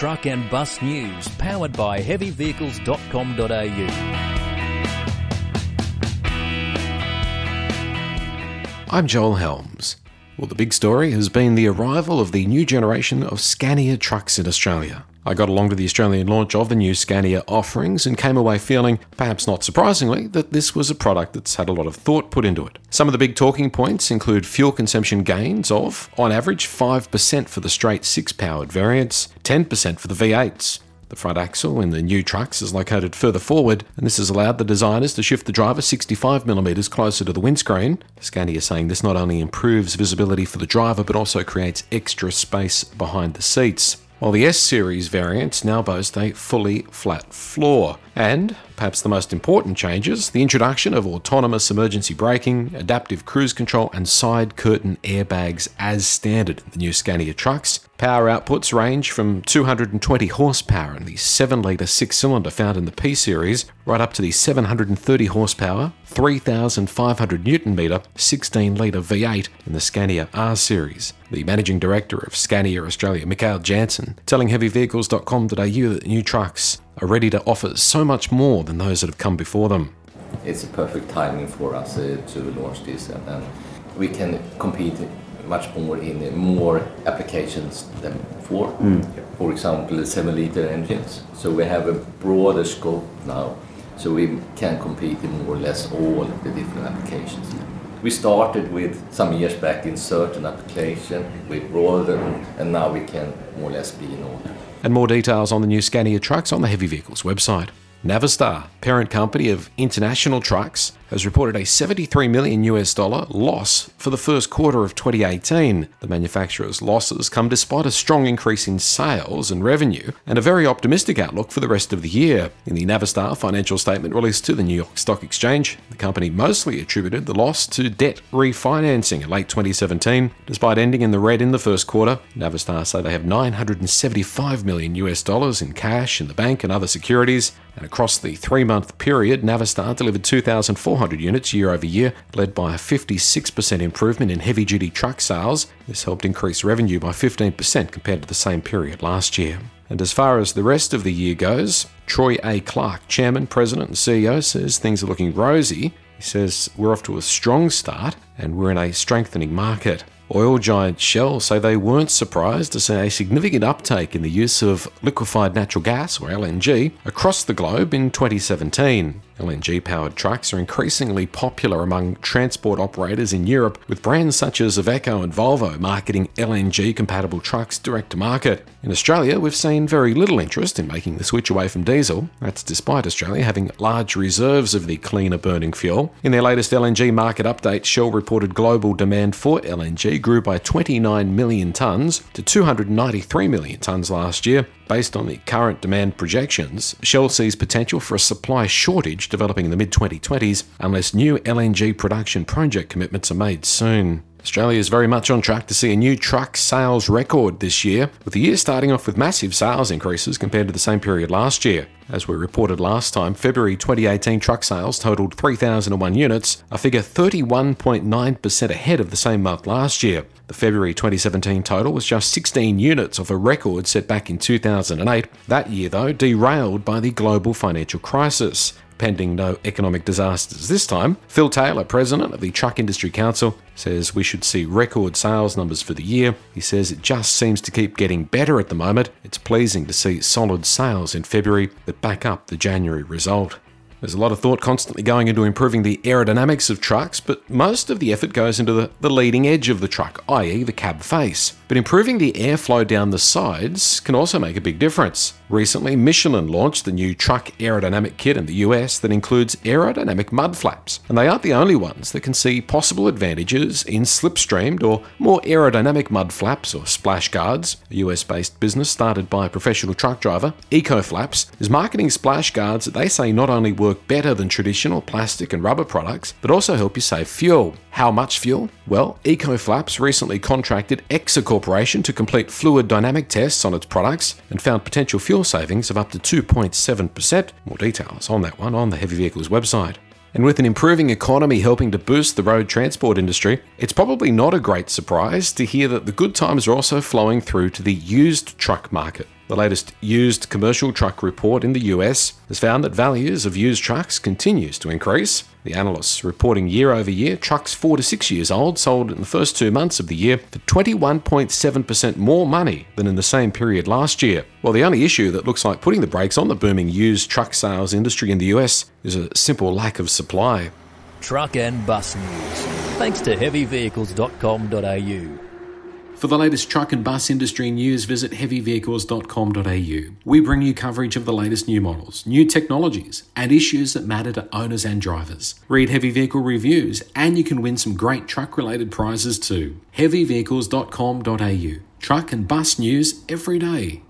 truck and bus news powered by heavyvehicles.com.au. I'm Joel Helms. Well, the big story has been the arrival of the new generation of Scania trucks in Australia. I got along to the Australian launch of the new Scania offerings and came away feeling, perhaps not surprisingly, that this was a product that's had a lot of thought put into it. Some of the big talking points include fuel consumption gains of, on average, 5% for the straight 6 powered variants, 10% for the V8s. The front axle in the new trucks is located further forward, and this has allowed the designers to shift the driver 65mm closer to the windscreen. Scania is saying this not only improves visibility for the driver but also creates extra space behind the seats while the S Series variants now boast a fully flat floor. And, perhaps the most important changes, the introduction of autonomous emergency braking, adaptive cruise control, and side curtain airbags as standard in the new Scania trucks. Power outputs range from 220 horsepower in the 7 litre 6 cylinder found in the P series, right up to the 730 horsepower, 3,500 newton metre 16 litre V8 in the Scania R series. The managing director of Scania Australia, Mikael Jansson, telling heavyvehicles.com.au that the new trucks are ready to offer so much more than those that have come before them. It's a perfect timing for us uh, to launch this, and, and we can compete much more in more applications than before. Mm. For example, the 7 liter engines. So we have a broader scope now, so we can compete in more or less all the different applications. We started with some years back in certain application with broader, and now we can more or less be in all. And more details on the new Scania trucks on the Heavy Vehicles website. Navistar, parent company of International Trucks, has reported a 73 million US dollar loss for the first quarter of 2018. The manufacturer's losses come despite a strong increase in sales and revenue and a very optimistic outlook for the rest of the year. In the Navistar financial statement released to the New York Stock Exchange, the company mostly attributed the loss to debt refinancing in late 2017. Despite ending in the red in the first quarter, Navistar say they have 975 million US dollars in cash in the bank and other securities. And across the three month period, Navistar delivered 2,400 units year over year, led by a 56% improvement in heavy duty truck sales. This helped increase revenue by 15% compared to the same period last year. And as far as the rest of the year goes, Troy A. Clark, Chairman, President, and CEO, says things are looking rosy. He says we're off to a strong start and we're in a strengthening market. Oil giant Shell say they weren't surprised to see a significant uptake in the use of liquefied natural gas, or LNG, across the globe in 2017. LNG powered trucks are increasingly popular among transport operators in Europe, with brands such as Iveco and Volvo marketing LNG compatible trucks direct to market. In Australia, we've seen very little interest in making the switch away from diesel. That's despite Australia having large reserves of the cleaner burning fuel. In their latest LNG market update, Shell reported global demand for LNG grew by 29 million tonnes to 293 million tonnes last year, Based on the current demand projections, Shell sees potential for a supply shortage developing in the mid 2020s unless new LNG production project commitments are made soon. Australia is very much on track to see a new truck sales record this year, with the year starting off with massive sales increases compared to the same period last year. As we reported last time, February 2018 truck sales totaled 3,001 units, a figure 31.9% ahead of the same month last year. The February 2017 total was just 16 units of a record set back in 2008. That year, though, derailed by the global financial crisis. Pending no economic disasters this time, Phil Taylor, president of the Truck Industry Council, says we should see record sales numbers for the year. He says it just seems to keep getting better at the moment. It's pleasing to see solid sales in February that back up the January result. There's a lot of thought constantly going into improving the aerodynamics of trucks, but most of the effort goes into the, the leading edge of the truck, i.e., the cab face. But improving the airflow down the sides can also make a big difference. Recently, Michelin launched the new truck aerodynamic kit in the US that includes aerodynamic mud flaps, and they aren't the only ones that can see possible advantages in slipstreamed or more aerodynamic mud flaps or splash guards. A US based business started by a professional truck driver, EcoFlaps, is marketing splash guards that they say not only work better than traditional plastic and rubber products, but also help you save fuel. How much fuel? Well, EcoFlaps recently contracted Exa Corporation to complete fluid dynamic tests on its products and found potential fuel savings of up to 2.7%. More details on that one on the Heavy Vehicles website. And with an improving economy helping to boost the road transport industry, it's probably not a great surprise to hear that the good times are also flowing through to the used truck market. The latest used commercial truck report in the US has found that values of used trucks continues to increase. The analysts reporting year over year trucks 4 to 6 years old sold in the first 2 months of the year for 21.7% more money than in the same period last year. Well, the only issue that looks like putting the brakes on the booming used truck sales industry in the US is a simple lack of supply. Truck and bus news. Thanks to heavyvehicles.com.au. For the latest truck and bus industry news, visit heavyvehicles.com.au. We bring you coverage of the latest new models, new technologies, and issues that matter to owners and drivers. Read heavy vehicle reviews, and you can win some great truck related prizes too. heavyvehicles.com.au. Truck and bus news every day.